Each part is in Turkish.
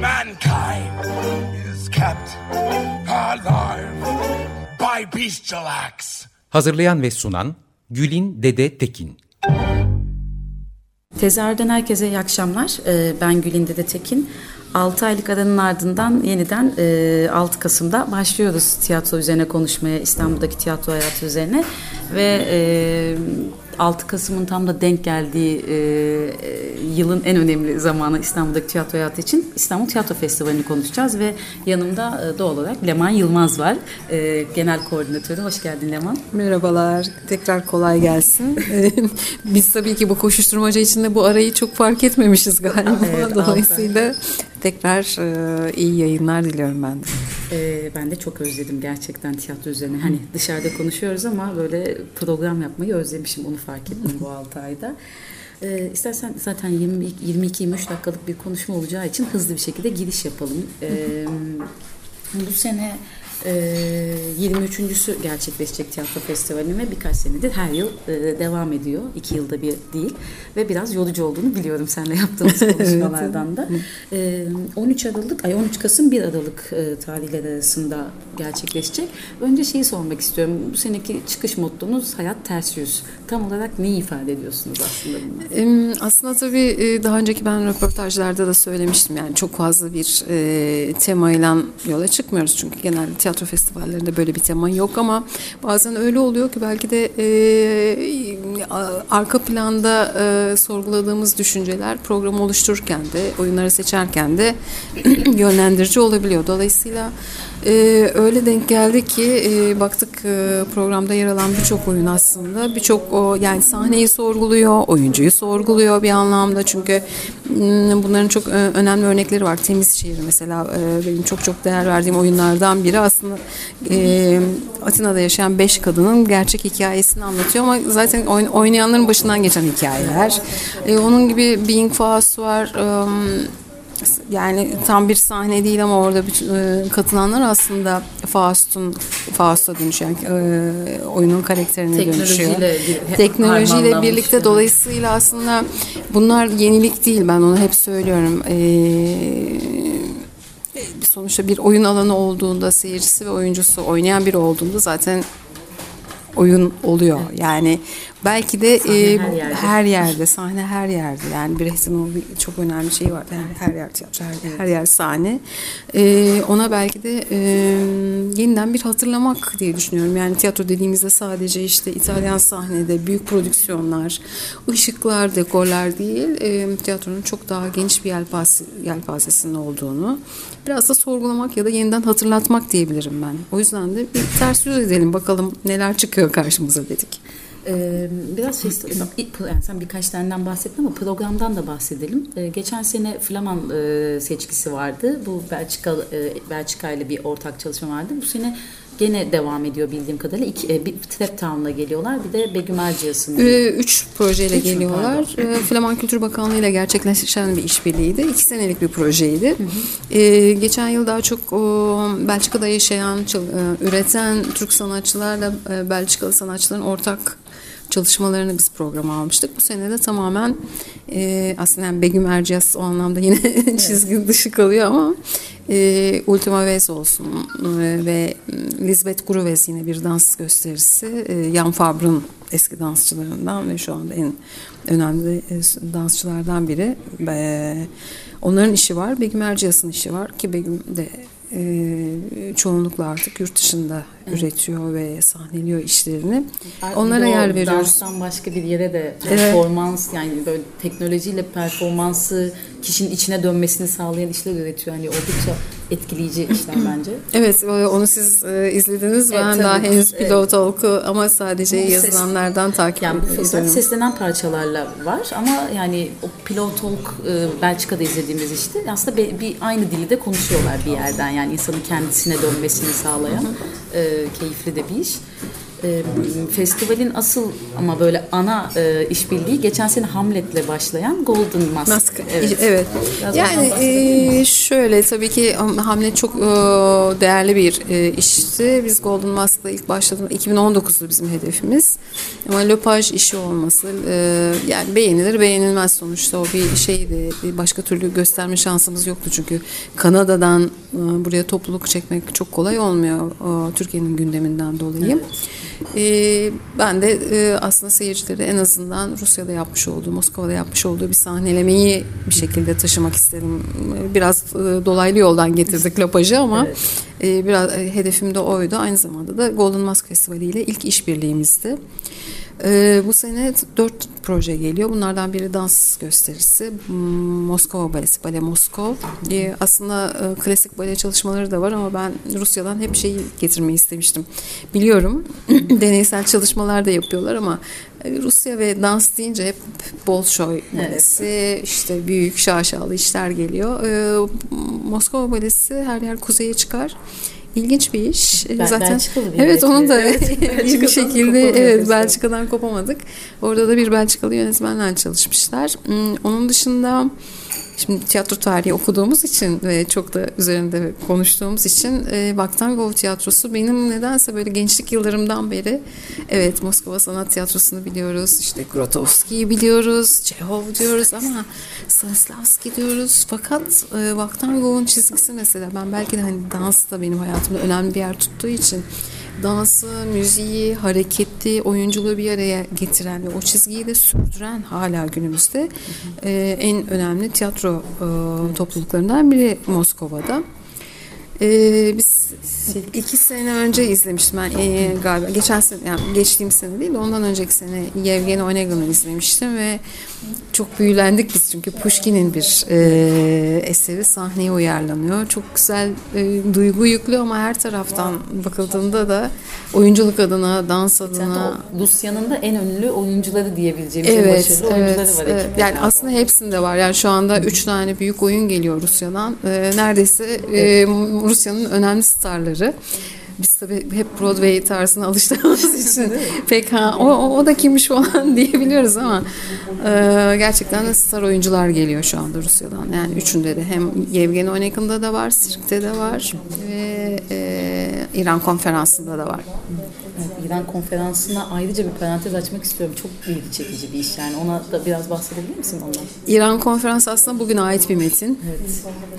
Mankind is kept alive by bestial acts. Hazırlayan ve sunan Gülin Dede Tekin Tezahürden herkese iyi akşamlar. Ee, ben Gülin Dede Tekin. 6 aylık aranın ardından yeniden 6 e, Kasım'da başlıyoruz tiyatro üzerine konuşmaya, İstanbul'daki tiyatro hayatı üzerine. Ve 6 Kasım'ın tam da denk geldiği e, e, yılın en önemli zamanı İstanbul'daki tiyatro hayatı için İstanbul Tiyatro Festivali'ni konuşacağız ve yanımda e, doğal olarak Leman Yılmaz var. E, genel koordinatörü. Hoş geldin Leman. Merhabalar. Tekrar kolay gelsin. Biz tabii ki bu koşuşturmaca içinde bu arayı çok fark etmemişiz galiba. Evet, Dolayısıyla tekrar e, iyi yayınlar diliyorum ben de. Ee, ben de çok özledim gerçekten tiyatro üzerine. Hani dışarıda konuşuyoruz ama böyle program yapmayı özlemişim. Onu fark ettim bu 6 ayda. Ee, istersen zaten 22-23 dakikalık bir konuşma olacağı için hızlı bir şekilde giriş yapalım. Ee, bu sene 23.sü gerçekleşecek tiyatro festivalime birkaç senedir her yıl e, devam ediyor. iki yılda bir değil. Ve biraz yorucu olduğunu biliyorum seninle yaptığımız konuşmalardan da. E, 13 Aralık, ay 13 Kasım 1 Aralık e, tarihleri arasında gerçekleşecek. Önce şeyi sormak istiyorum. Bu seneki çıkış mottonuz hayat ters yüz. Tam olarak neyi ifade ediyorsunuz aslında bununla? Aslında tabii e, daha önceki ben röportajlarda da söylemiştim. Yani çok fazla bir temayla yola çıkmıyoruz. Çünkü genelde tiyatro festivallerinde böyle bir tema yok ama bazen öyle oluyor ki belki de e, arka planda e, sorguladığımız düşünceler programı oluştururken de oyunları seçerken de yönlendirici olabiliyor. Dolayısıyla ee, öyle denk geldi ki e, baktık e, programda yer alan birçok oyun aslında birçok o yani sahneyi sorguluyor, oyuncuyu sorguluyor bir anlamda çünkü m, bunların çok e, önemli örnekleri var. Temiz Şehir mesela e, benim çok çok değer verdiğim oyunlardan biri aslında e, Atina'da yaşayan beş kadının gerçek hikayesini anlatıyor ama zaten oynayanların başından geçen hikayeler. Onun gibi Being Faust var. Yani tam bir sahne değil ama orada bütün, e, katılanlar aslında Faust'un Faust'a dönüşen e, oyunun karakterine dönüşüyor. Teknolojiyle birlikte yani. dolayısıyla aslında bunlar yenilik değil ben onu hep söylüyorum. E, sonuçta bir oyun alanı olduğunda seyircisi ve oyuncusu oynayan biri olduğunda zaten oyun oluyor. Yani belki de sahne e, her, yerde. her yerde sahne her yerde yani bir resmin çok önemli şey var yani her yer tiyatro her, evet. her yer sahne e, ona belki de e, yeniden bir hatırlamak diye düşünüyorum yani tiyatro dediğimizde sadece işte İtalyan sahnede büyük prodüksiyonlar ışıklar dekorlar değil e, tiyatronun çok daha geniş bir yelpaz, yelpazesinin olduğunu biraz da sorgulamak ya da yeniden hatırlatmak diyebilirim ben o yüzden de bir ters yüz edelim bakalım neler çıkıyor karşımıza dedik. Ee, biraz şey, sen birkaç taneden bahsettin ama programdan da bahsedelim. Ee, geçen sene Flaman e, seçkisi vardı. Bu Belçika e, Belçika ile bir ortak çalışma vardı. Bu sene gene devam ediyor bildiğim kadarıyla. İki, e, bir Trap Town'la geliyorlar. Bir de Begüm Erciyes'in. Ee, üç projeyle üç geliyorlar. Ee, Flaman Kültür Bakanlığı ile gerçekleşen bir işbirliğiydi. İki senelik bir projeydi. Hı hı. Ee, geçen yıl daha çok o, Belçika'da yaşayan, e, üreten Türk sanatçılarla e, Belçikalı sanatçıların ortak çalışmalarını biz programa almıştık. Bu sene de tamamen e, aslında yani Begüm Erciyes o anlamda yine çizgi dışı kalıyor ama e, Ultima Vez olsun e, ve Lisbeth Gruves yine bir dans gösterisi. E, Jan Fabre'ın eski dansçılarından ve şu anda en önemli e, dansçılardan biri. E, onların işi var. Begüm Erciyes'in işi var ki Begüm de e, çoğunlukla artık yurt dışında evet. üretiyor ve sahneliyor işlerini. Onlara yer veriyoruz. Danstan başka bir yere de performans evet. yani böyle teknolojiyle performansı kişinin içine dönmesini sağlayan işler üretiyor. Hani oldukça etkileyici işler bence. Evet onu siz e, izlediniz. Ben evet, daha henüz pilot evet. ama sadece bu yazılanlardan ses, takip yani ediyorum. Seslenen parçalarla var ama yani o pilot talk e, Belçika'da izlediğimiz işte aslında bir, bir aynı dili de konuşuyorlar bir yerden. Yani insanın kendisine dönmesini sağlayan e, keyifli de bir iş e, festivalin asıl ama böyle ana e, işbirliği geçen sene Hamlet'le başlayan Golden Mask. Mask. Evet. evet. yani e, şöyle tabii ki Hamlet çok e, değerli bir e, işti. Biz Golden Mask'la ilk başladığımız 2019'du bizim hedefimiz. Ama löpaj işi olması e, yani beğenilir beğenilmez sonuçta o bir şeydi. Bir başka türlü gösterme şansımız yoktu çünkü Kanada'dan e, buraya topluluk çekmek çok kolay olmuyor e, Türkiye'nin gündeminden dolayı. Evet. E, ben de e, aslında seyircileri en azından Rusya'da yapmış olduğu, Moskova'da yapmış olduğu bir sahnelemeyi bir şekilde taşımak istedim. Biraz e, dolaylı yoldan getirdik Lopaj'ı ama evet. e, biraz e, hedefim de oydu. Aynı zamanda da Golden Mask Festivali ile ilk işbirliğimizdi. Ee, bu sene dört proje geliyor. Bunlardan biri dans gösterisi. Hmm, Moskova Balesi, Bale Moskov. Ee, aslında e, klasik bale çalışmaları da var ama ben Rusya'dan hep şeyi getirmeyi istemiştim. Biliyorum deneysel çalışmalar da yapıyorlar ama e, Rusya ve dans deyince hep Bolşoy balesi, evet. işte büyük şaşalı işler geliyor. Ee, Moskova balesi her yer kuzeye çıkar. İlginç bir iş. Ben, Zaten Belçikalı bir Evet onun da evet, bir şekilde evet Belçika'dan kopamadık. Orada da bir Belçikalı yönetmenle çalışmışlar. Hmm, onun dışında Şimdi tiyatro tarihi okuduğumuz için ve çok da üzerinde konuştuğumuz için e, Vaktangovo Tiyatrosu benim nedense böyle gençlik yıllarımdan beri evet Moskova Sanat Tiyatrosu'nu biliyoruz. işte Grotowski'yi biliyoruz. Çehov diyoruz ama Stanislavski diyoruz. Fakat e, Vaktangov'un çizgisi mesela ben belki de hani dans da benim hayatımda önemli bir yer tuttuğu için dansı, müziği, hareketi, oyunculuğu bir araya getiren ve o çizgiyi de sürdüren hala günümüzde e, en önemli tiyatro e, topluluklarından biri Moskova'da. Ee, biz iki sene önce izlemiştim ben e, galiba. Geçen sene, yani geçtiğim sene değil de ondan önceki sene Yevgeni Onegon'u izlemiştim ve çok büyülendik biz çünkü Pushkin'in bir e, eseri sahneye uyarlanıyor. Çok güzel e, duygu yüklü ama her taraftan bakıldığında da oyunculuk adına, dans adına. Lucia'nın da en önlü oyuncuları diyebileceğimiz evet, başarılı evet, oyuncuları var. Evet. Yani aslında hepsinde var. Yani şu anda üç tane büyük oyun geliyor Rusya'dan. E, neredeyse e, Rusya'nın önemli starları. Biz tabii hep Broadway tarzına alıştığımız için pek ha o, o da kimmiş falan diyebiliyoruz ama e, gerçekten de star oyuncular geliyor şu anda Rusya'dan. Yani üçünde de hem Yevgeni Onekin'de de var, Sirk'te de var ve e, İran konferansında da var. İran konferansına ayrıca bir parantez açmak istiyorum. Çok ilgi çekici bir iş yani. Ona da biraz bahsedebilir misin ondan? İran konferansı aslında bugün ait bir metin. Evet.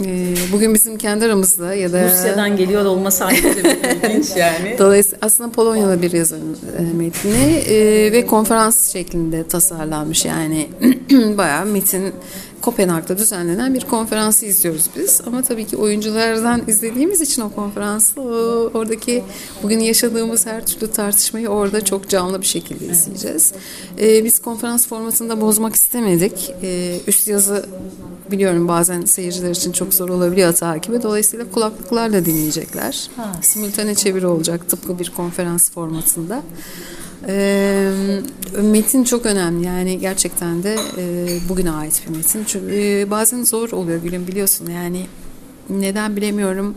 Ee, bugün bizim kendi aramızda ya da... Rusya'dan geliyor olması ayrıca bir ilginç yani. Dolayısıyla aslında Polonyalı bir yazarın e, metni e, ve konferans şeklinde tasarlanmış yani bayağı metin Kopenhag'da düzenlenen bir konferansı izliyoruz biz. Ama tabii ki oyunculardan izlediğimiz için o konferansı oradaki bugün yaşadığımız her türlü tartışmayı orada çok canlı bir şekilde izleyeceğiz. Ee, biz konferans formatında bozmak istemedik. Ee, üst yazı biliyorum bazen seyirciler için çok zor olabiliyor takibi. Dolayısıyla kulaklıklarla dinleyecekler. Ha. Simultane çeviri olacak tıpkı bir konferans formatında. E, metin çok önemli yani gerçekten de e, bugüne ait bir metin. Çünkü e, bazen zor oluyor Gülüm biliyorsun yani neden bilemiyorum.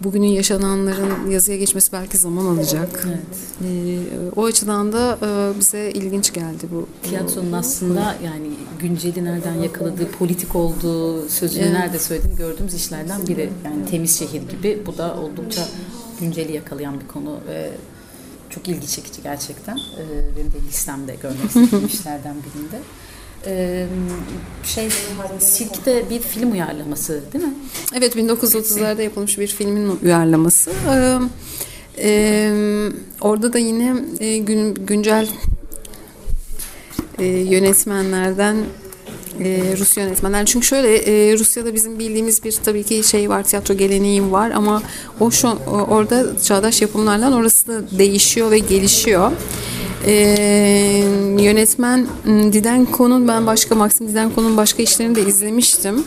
Bugünün yaşananların yazıya geçmesi belki zaman alacak. Evet. E, o açıdan da e, bize ilginç geldi bu. Tiyatronun aslında yani günceli nereden yakaladığı, politik olduğu sözünü evet. nerede söylediğini gördüğümüz işlerden biri. Yani temiz şehir gibi. Bu da oldukça günceli yakalayan bir konu ve çok ilgi çekici gerçekten. Ee, benim de listemde görmek istediğim işlerden birinde. Ee, şey Silk'te bir film uyarlaması değil mi? Evet 1930'larda yapılmış bir filmin uyarlaması. Ee, e, orada da yine e, gün, güncel e, yönetmenlerden e, Rus yönetmenler. Çünkü şöyle e, Rusya'da bizim bildiğimiz bir tabii ki şey var tiyatro geleneği var ama o şu orada çağdaş yapımlardan orası da değişiyor ve gelişiyor. Ee, yönetmen Didenko'nun ben başka Maxim Didenko'nun başka işlerini de izlemiştim.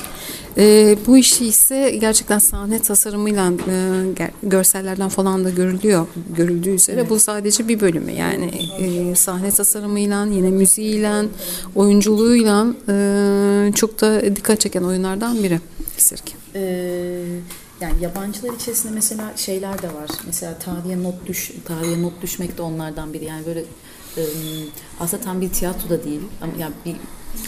E, bu işi ise gerçekten sahne tasarımıyla e, görsellerden falan da görülüyor. Görüldüğü üzere evet. bu sadece bir bölümü yani e, sahne tasarımıyla yine müziğiyle oyunculuğuyla e, çok da dikkat çeken oyunlardan biri Sirke. Ee, yani yabancılar içerisinde mesela şeyler de var. Mesela tarihe not düş, tarihe not düşmek de onlardan biri. Yani böyle aslında tam bir tiyatro da değil ama yani bir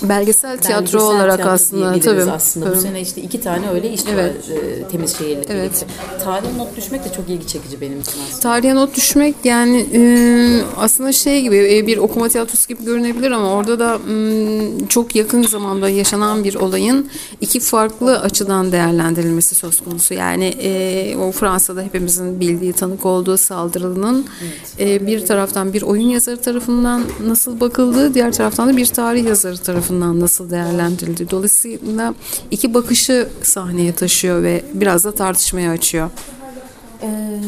Belgesel tiyatro belgesel olarak tiyatro aslında tabii. aslında. Tabii. Bu sene işte iki tane öyle iş evet. var e, temiz şehirle evet. Tarihe not düşmek de çok ilgi çekici benim için aslında. Tarihe not düşmek yani e, aslında şey gibi e, bir okuma tiyatrosu gibi görünebilir ama orada da m, çok yakın zamanda yaşanan bir olayın iki farklı açıdan değerlendirilmesi söz konusu. Yani e, o Fransa'da hepimizin bildiği tanık olduğu saldırının evet. e, bir taraftan bir oyun yazarı tarafından nasıl bakıldığı diğer taraftan da bir tarih yazarı tarafından tarafından nasıl değerlendirildi. Dolayısıyla iki bakışı sahneye taşıyor ve biraz da tartışmaya açıyor. Ee,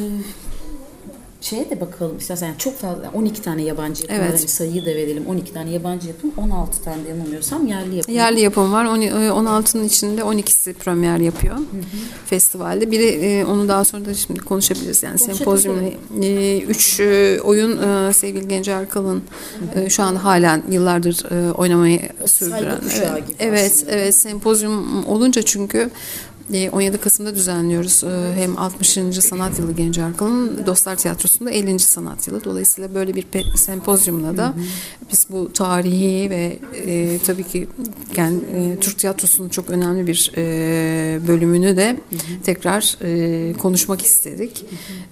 şeye de bakalım istersen yani çok fazla 12 tane yabancı yapım evet. var. sayıyı da verelim. 12 tane yabancı yapım 16 tane de yanılmıyorsam yerli yapım. Yerli yapım var. 16'nın e, içinde 12'si premier yapıyor. Hı hı. Festivalde. Biri e, onu daha sonra da şimdi konuşabiliriz. Yani sempozyumda 3 e, oyun sevgili Gencer Arkal'ın şu an halen yıllardır oynamayı sürdüren. Evet, evet, evet sempozyum olunca çünkü 17 Kasım'da düzenliyoruz. Ee, hem 60. Sanat Yılı Genç Arkalı'nın Dostlar Tiyatrosu'nda 50. Sanat Yılı. Dolayısıyla böyle bir sempozyumla da biz bu tarihi ve e, tabii ki yani, e, Türk tiyatrosunun çok önemli bir e, bölümünü de tekrar e, konuşmak istedik.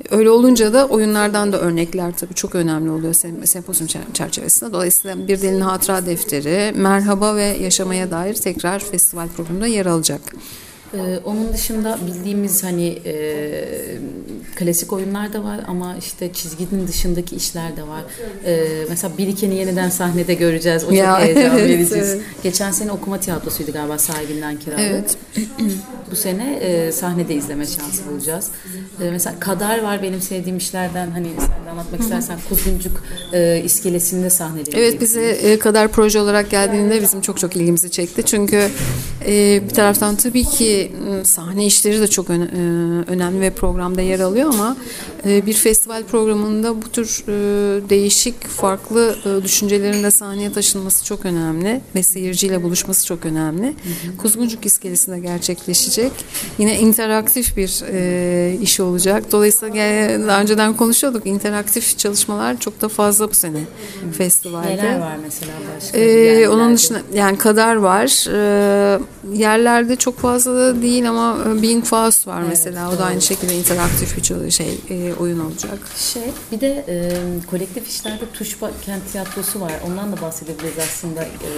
Öyle olunca da oyunlardan da örnekler tabii çok önemli oluyor sem sempozyum çerçevesinde. Dolayısıyla bir delin hatıra defteri, merhaba ve yaşamaya dair tekrar festival programında yer alacak. Ee, onun dışında bildiğimiz hani e, klasik oyunlar da var ama işte çizginin dışındaki işler de var. E, mesela Biriken'i yeniden sahnede göreceğiz. O ya, çok heyecan verici. Evet. Geçen sene okuma tiyatrosuydu galiba sahibinden kiralı. Evet. Bu sene e, sahnede izleme şansı bulacağız. E, mesela Kadar var benim sevdiğim işlerden hani sen de anlatmak istersen Kuzguncuk e, iskelesinde sahnede. Evet bize e, Kadar proje olarak geldiğinde bizim çok çok ilgimizi çekti. Çünkü e, bir taraftan tabii ki Iı, sahne işleri de çok ıı, önemli ve programda yer alıyor ama ıı, bir festival programında bu tür değişik farklı düşüncelerin de sahneye taşınması çok önemli ve seyirciyle buluşması çok önemli. Kuzguncuk iskelesinde gerçekleşecek. Yine interaktif bir iş olacak. Dolayısıyla daha önceden konuşuyorduk. interaktif çalışmalar çok da fazla bu sene festivalde. Neler var mesela başka? Ee, onun dışında yani kadar var. Ee, yerlerde çok fazla değil ama e, Being Faust var evet, mesela. O da aynı şekilde interaktif bir şey e, oyun olacak. Şey bir de e, kolektif işlerde Tuşba Kent Tiyatrosu var. Ondan da bahsedebiliriz aslında. E,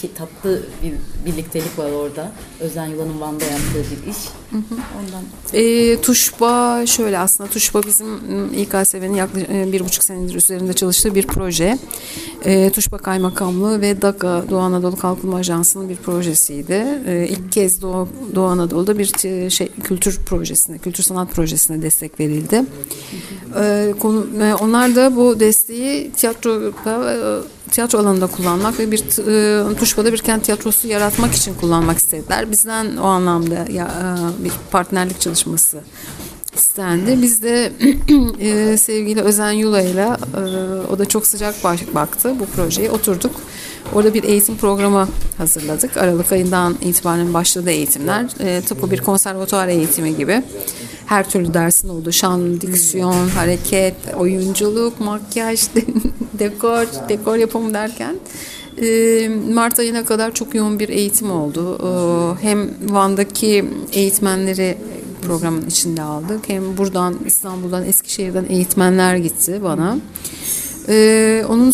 kitaplı bir birliktelik var orada. Özden Yılan'ın Van'da yaptığı bir iş. Hı hı. Ondan. E, Tuşba şöyle aslında Tuşba bizim İKSV'nin yaklaşık e, bir buçuk senedir üzerinde çalıştığı bir proje. E, Tuşba Kaymakamlığı ve DAKA Doğu Anadolu Kalkınma Ajansı'nın bir projesiydi. E, ilk kez Doğu Doğu Anadolu'da bir şey kültür projesine, kültür sanat projesine destek verildi. Konu, e, onlar da bu desteği tiyatro e, tiyatro alanında kullanmak ve bir e, Tuşba'da bir kent tiyatrosu yaratmak için kullanmak istediler. Bizden o anlamda e, bir partnerlik çalışması istendi. Biz de e, sevgili Özen Yula ile o da çok sıcak baktı bu projeye. Oturduk. Orada bir eğitim programı hazırladık. Aralık ayından itibaren başladı eğitimler. E, tıpkı bir konservatuar eğitimi gibi. Her türlü dersin oldu. Şan, diksiyon, hareket, oyunculuk, makyaj, dekor, dekor yapımı derken e, Mart ayına kadar çok yoğun bir eğitim oldu. Hem Van'daki eğitmenleri programın içinde aldık. Hem buradan İstanbul'dan Eskişehir'den eğitmenler gitti bana. Ee, onun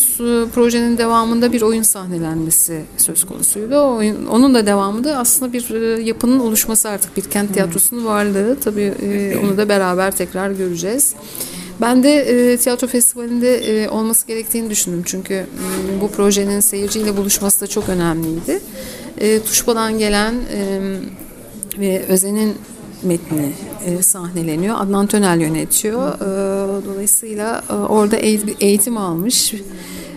projenin devamında bir oyun sahnelenmesi söz konusuydu. O oyun, onun da devamında aslında bir e, yapının oluşması artık bir kent tiyatrosunun varlığı. Tabii e, onu da beraber tekrar göreceğiz. Ben de e, tiyatro festivalinde e, olması gerektiğini düşündüm. Çünkü e, bu projenin seyirciyle buluşması da çok önemliydi. E, Tuşba'dan gelen e, ve Özen'in metni e, sahneleniyor. Adnan Tönel yönetiyor. E, dolayısıyla e, orada eğitim almış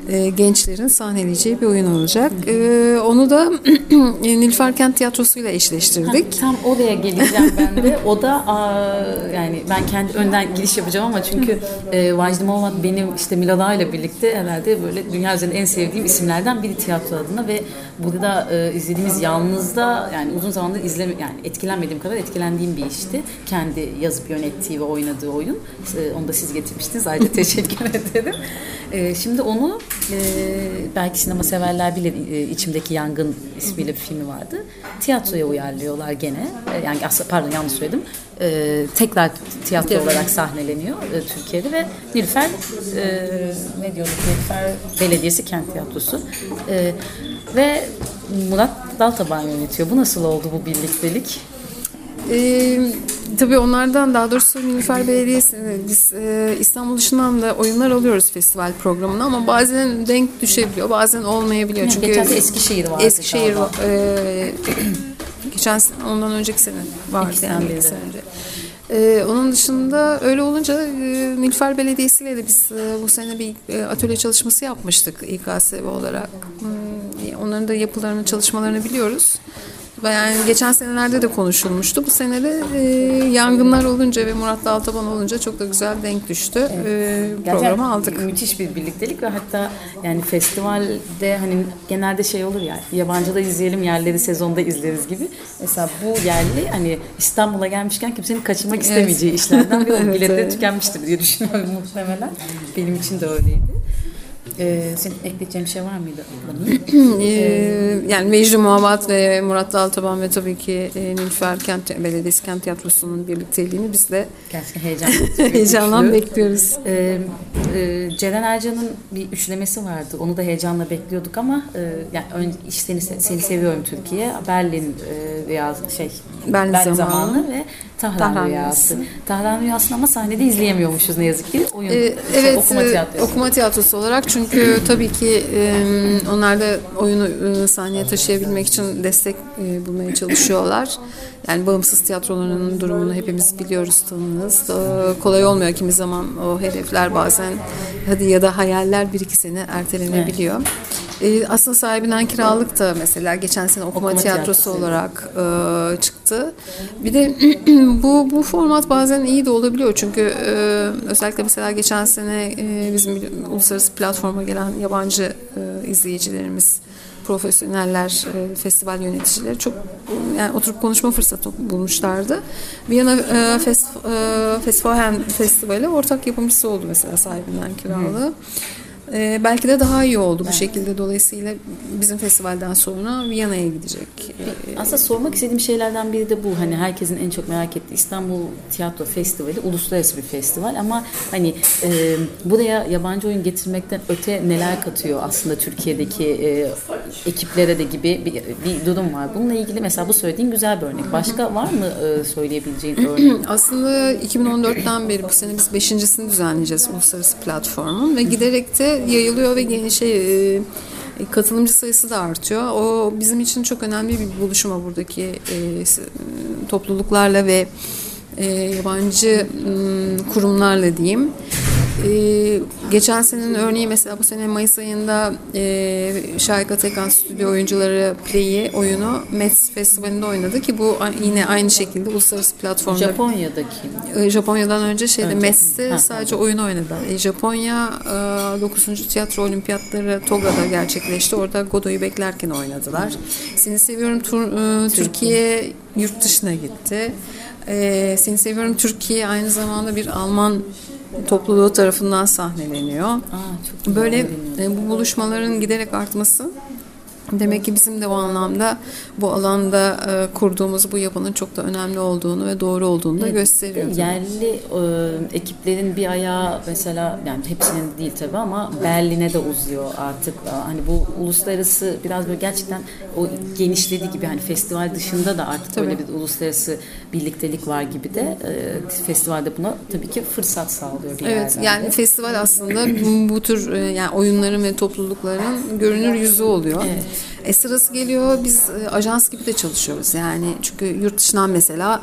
e, gençlerin sahneleyeceği bir oyun olacak. E, onu da Nilüfer Kent Tiyatrosu ile eşleştirdik. Ha, tam oraya geleceğim ben de. O da aa, yani ben kendi önden giriş yapacağım ama çünkü e, Vajdi Movat benim işte Milada ile birlikte herhalde böyle dünya üzerinde en sevdiğim isimlerden biri tiyatro adına ve burada e, izlediğimiz Yalnız'da yani uzun zamandır izleme yani etkilenmediğim kadar etkilendiğim bir işti. Kendi yazıp yönettiği ve oynadığı oyun. E, onu da siz getirmiştiniz. Ayrıca teşekkür ederim. E, şimdi onu e, belki sinema severler bilir e, içimdeki Yangın ismiyle bir filmi vardı. Tiyatroya uyarlıyorlar gene. E, yani aslında pardon yanlış söyledim. E, tekrar tiyatro olarak sahneleniyor e, Türkiye'de ve Nilüfer e, ne diyorduk Nilüfer Belediyesi Kent Tiyatrosu. E, ve Murat Daltaban yönetiyor. Bu nasıl oldu bu birliktelik? Ee, tabii onlardan daha doğrusu Nilüfer Belediyesi biz e, İstanbul dışından da oyunlar alıyoruz festival programına ama bazen denk düşebiliyor bazen olmayabiliyor. Çünkü Geçen sene Eskişehir vardı. Eskişehir e, geçen ondan önceki sene vardı İki yani sene iki sene önce. Ee, onun dışında öyle olunca e, Nilüfer Belediyesi ile de biz e, bu sene bir e, atölye çalışması yapmıştık İKSV olarak. Hmm, onların da yapılarını, çalışmalarını biliyoruz. Yani geçen senelerde de konuşulmuştu. Bu sene de e, yangınlar olunca ve Murat Daltaban olunca çok da güzel denk düştü. E, programı aldık. Müthiş bir birliktelik ve hatta yani festivalde hani genelde şey olur ya yabancıda izleyelim yerleri sezonda izleriz gibi. Mesela bu yerli hani İstanbul'a gelmişken kimsenin kaçırmak istemeyeceği işlerden bir Evet, biletleri evet. tükenmiştir diye düşünüyorum muhtemelen. Benim için de öyleydi. Ee, senin ekleyeceğin şey var mıydı? Ee, yani Mecri Muhabat ve Murat Daltaban ve tabii ki e, Nilüfer Kent Belediyesi Kent Tiyatrosu'nun birlikteliğini biz de Gerçekten heyecanla Üçlü. bekliyoruz. Ee, e, Ceren Ercan'ın bir üçlemesi vardı. Onu da heyecanla bekliyorduk ama e, yani ön, iş seni, seni seviyorum Türkiye, Berlin e, rüyası şey Berlin Zamanı. ve Tahran, Tahran Rüyası. Rüyası. Tahran Rüyası'nı ama sahnede izleyemiyormuşuz ne yazık ki. Oyun, Ee, şey, evet, okuma e, tiyatrosu. okuma tiyatrosu olarak çünkü tabii ki onlar da oyunu sahneye taşıyabilmek için destek bulmaya çalışıyorlar. Yani bağımsız tiyatroların durumunu hepimiz biliyoruz, tanırız. E, kolay olmuyor kimi zaman o hedefler bazen hadi ya da hayaller bir iki sene ertelenebiliyor. E, aslında sahibinden kiralık da mesela geçen sene okuma, Okuma tiyatrosu tiyatrosu. olarak e, çıktı. Bir de bu bu format bazen iyi de olabiliyor çünkü e, özellikle mesela geçen sene e, bizim uluslararası platforma gelen yabancı e, izleyicilerimiz profesyoneller, e, festival yöneticileri çok yani oturup konuşma fırsatı bulmuşlardı. Viyana e, Fest, e, Festival Festivali ortak yapımcısı oldu mesela sahibinden kiralı. E, belki de daha iyi oldu bu şekilde dolayısıyla bizim festivalden sonra Viyana'ya gidecek. E, Aslında sormak istediğim şeylerden biri de bu. Hani herkesin en çok merak ettiği İstanbul Tiyatro Festivali uluslararası bir festival ama hani e, buraya yabancı oyun getirmekten öte neler katıyor aslında Türkiye'deki e, ekiplere de gibi bir, bir durum var. Bununla ilgili mesela bu söylediğin güzel bir örnek. Başka var mı e, söyleyebileceğin örnek? Aslında 2014'ten beri bu sene biz beşincisini düzenleyeceğiz uluslararası platformun ve giderek de yayılıyor ve yeni şey e, katılımcı sayısı da artıyor. O bizim için çok önemli bir buluşma buradaki e, topluluklarla ve e, yabancı kurumlarla diyeyim. E, geçen senenin örneği mesela bu sene Mayıs ayında e, Şahika Tekan Stüdyo Oyuncuları Play'i oyunu Metz Festivali'nde oynadı ki bu yine aynı şekilde uluslararası platformda Japonya'daki e, Japonya'dan önce şeyde Önce. Metz'te sadece oyun oynadı. E, Japonya e, 9. Tiyatro Olimpiyatları Toga'da gerçekleşti. Orada Godot'u beklerken oynadılar. Seni Seviyorum Tur- e, Türkiye yurt dışına gitti. E, Seni Seviyorum Türkiye aynı zamanda bir Alman topluluğu tarafından sahneleniyor. Aa, çok Böyle e, bu buluşmaların giderek artması demek ki bizim de o anlamda bu alanda e, kurduğumuz bu yapının çok da önemli olduğunu ve doğru olduğunu da gösteriyor. tabii. Yerli e, ekiplerin bir ayağı mesela yani hepsinin değil tabii ama Berlin'e de uzuyor artık. E, Hani bu uluslararası biraz böyle gerçekten o genişlediği gibi hani festival dışında da artık Tabii. böyle bir uluslararası birliktelik var gibi de e, festivalde buna tabii ki fırsat sağlıyor bir Evet yani de. festival aslında bu tür e, yani oyunların ve toplulukların görünür yüzü oluyor. Evet. E sırası geliyor biz e, ajans gibi de çalışıyoruz yani çünkü yurt dışından mesela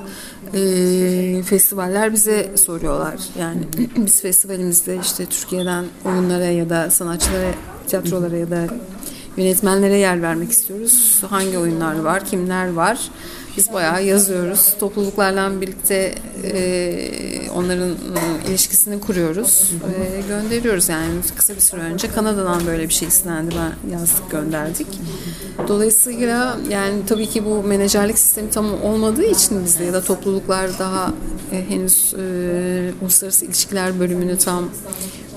e, festivaller bize soruyorlar yani biz festivalimizde işte Türkiye'den oyunlara ya da sanatçılara tiyatrolara ya da yönetmenlere yer vermek istiyoruz. Hangi oyunlar var, kimler var? Biz bayağı yazıyoruz. Topluluklarla birlikte e, onların e, ilişkisini kuruyoruz. E, gönderiyoruz yani kısa bir süre önce Kanada'dan böyle bir şey istendi. Ben yazdık gönderdik. Dolayısıyla yani tabii ki bu menajerlik sistemi tam olmadığı için bizde ya da topluluklar daha e, henüz e, uluslararası ilişkiler bölümünü tam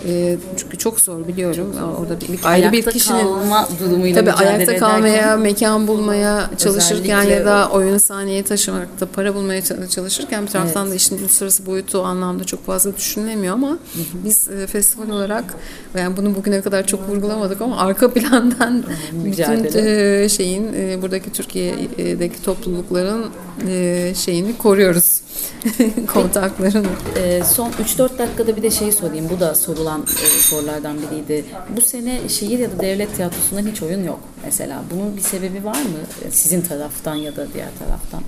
e, çünkü çok zor biliyorum. Orada bir, ayrı bir kişinin kalma durumuyla tabii ayakta kalmaya, ederken, mekan bulmaya çalışırken ya da oyunu sahneye taşımakta para bulmaya çalışırken bir taraftan evet. da işin uluslararası boyutu anlamda çok fazla düşünülemiyor ama biz e, festival olarak yani bunu bugüne kadar çok vurgulamadık ama arka plandan bütün e, şeyin e, buradaki Türkiye'deki toplulukların e, şeyini koruyoruz. kontaklarını. E, son 3-4 dakikada bir de şey sorayım. Bu da sorulan e, sorulardan biriydi. Bu sene şehir ya da devlet tiyatrosunda hiç oyun yok mesela. Bunun bir sebebi var mı? Sizin taraftan ya da diğer taraftan.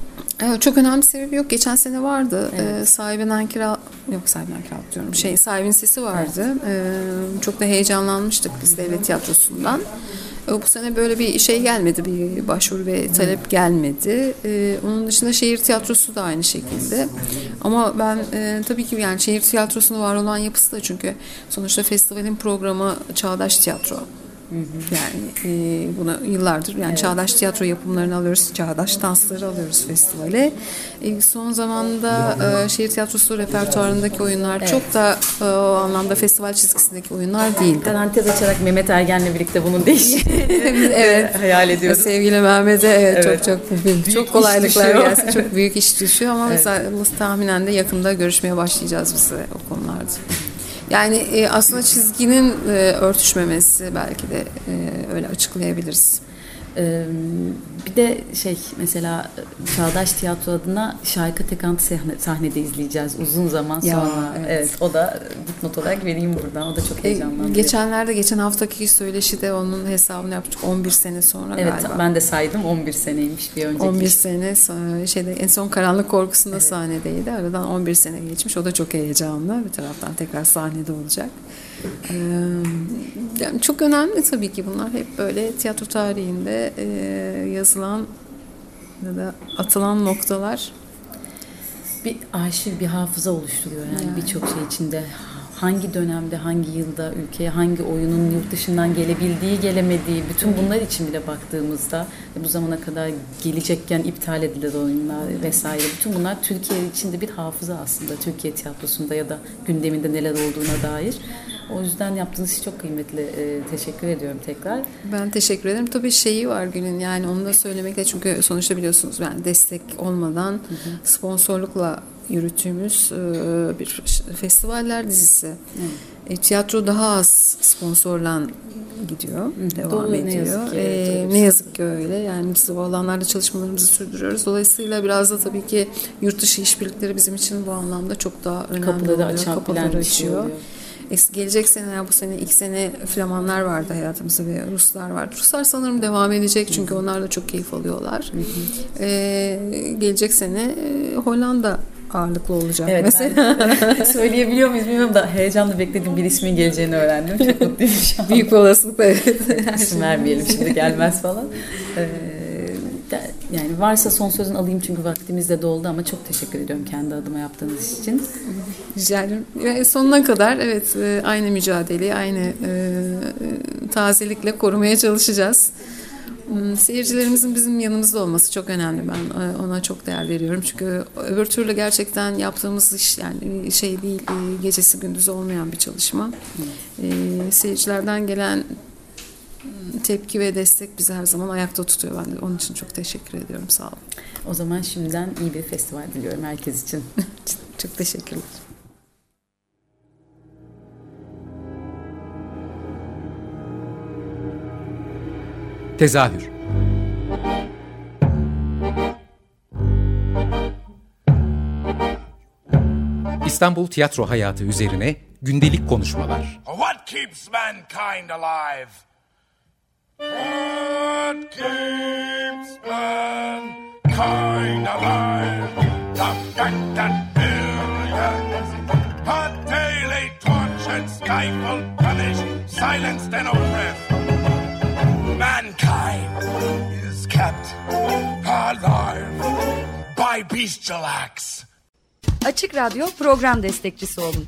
Evet, çok önemli bir sebebi yok. Geçen sene vardı. Evet. Ee, sahibinden kira yok sahibinden kira diyorum. Şey sahibin sesi vardı. Evet. Ee, çok da heyecanlanmıştık biz devlet tiyatrosundan. E, bu sene böyle bir şey gelmedi, bir başvuru ve talep gelmedi. Ee, onun dışında şehir tiyatrosu da aynı şekilde. Ama ben e, tabii ki yani şehir tiyatrosunun var olan yapısı da çünkü sonuçta festivalin programı çağdaş tiyatro. Yani e, buna yıllardır yani evet. çağdaş tiyatro yapımlarını alıyoruz, çağdaş dansları alıyoruz festivale. E, son zamanda e, şehir tiyatrosu repertuarındaki oyunlar evet. çok da e, o anlamda festival çizgisindeki oyunlar değil. Parantez açarak Mehmet Ergen'le birlikte bunun değişikliğini evet. hayal ediyoruz. Sevgili Mehmet'e evet, evet, çok çok büyük, çok kolaylıklar gelsin. Çok büyük iş düşüyor ama evet. mesela tahminen de yakında görüşmeye başlayacağız biz o konularda. Yani e, aslında çizginin e, örtüşmemesi belki de e, öyle açıklayabiliriz. Ee, bir de şey mesela Çağdaş Tiyatro adına Şarkı Tekantı sahne, sahnede izleyeceğiz uzun zaman sonra. Ya, evet. evet o da dipnot olarak vereyim buradan. O da çok heyecanlandırıyor. Geçenlerde geçen haftaki söyleşi de onun hesabını yaptık 11 sene sonra evet, galiba. ben de saydım 11 seneymiş bir önceki. 11 sene sonra şeyde en son Karanlık Korkusu'nda evet. sahnedeydi. Aradan 11 sene geçmiş. O da çok heyecanlı. Bir taraftan tekrar sahnede olacak. Ee, yani çok önemli tabii ki bunlar hep böyle tiyatro tarihinde e, yazılan ya da atılan noktalar. Bir arşiv, bir hafıza oluşturuyor yani, yani. birçok şey içinde hangi dönemde, hangi yılda ülkeye hangi oyunun yurt dışından gelebildiği, gelemediği, bütün bunlar için bile baktığımızda bu zamana kadar gelecekken iptal edilen oyunlar vesaire bütün bunlar Türkiye içinde bir hafıza aslında. Türkiye tiyatrosunda ya da gündeminde neler olduğuna dair. O yüzden yaptığınız iş çok kıymetli. E, teşekkür ediyorum tekrar. Ben teşekkür ederim. Tabii şeyi var günün yani onu da söylemekle çünkü sonuçta biliyorsunuz yani destek olmadan hı hı. sponsorlukla yürüttüğümüz e, bir festivaller dizisi. Hı. E, tiyatro daha az sponsorla gidiyor, Hı. devam Doğru, ediyor. Ne yazık, ki, ee, ne yazık ki öyle. Yani biz o alanlarda çalışmalarımızı sürdürüyoruz. Dolayısıyla biraz da tabii ki yurt dışı işbirlikleri bizim için bu anlamda çok daha önemli Kapıları oluyor. Açan Kapıları şey açıyor. Şey oluyor gelecek sene ya bu sene ilk sene Flamanlar vardı hayatımızda ve Ruslar vardı. Ruslar sanırım devam edecek çünkü onlar da çok keyif alıyorlar. Ee, gelecek sene e, Hollanda ağırlıklı olacak evet, mesela. söyleyebiliyor muyuz bilmiyorum da heyecanla beklediğim bir ismin geleceğini öğrendim. Çok mutluyum şu an. Büyük olasılıkla evet. İsim vermeyelim şimdi gelmez falan. Ee, yani varsa son sözün alayım çünkü vaktimiz de doldu ama çok teşekkür ediyorum kendi adıma yaptığınız için. Rica ederim. Ve sonuna kadar evet e, aynı mücadeleyi aynı e, tazelikle korumaya çalışacağız. Hmm, seyircilerimizin bizim yanımızda olması çok önemli. Ben e, ona çok değer veriyorum. Çünkü öbür türlü gerçekten yaptığımız iş yani şey değil, gecesi gündüzü olmayan bir çalışma. Seyircilerden gelen tepki ve destek bizi her zaman ayakta tutuyor. Ben de onun için çok teşekkür ediyorum. Sağ olun. O zaman şimdiden iyi bir festival diliyorum herkes için. çok teşekkürler. Tezahür İstanbul tiyatro hayatı üzerine gündelik konuşmalar. What keeps mankind alive? That keeps mankind alive. The fact that billions are daily tortured, stifled, punished, silenced, and oppressed. Mankind is kept alive by bestial acts. Açık Radyo program destekçisi olun.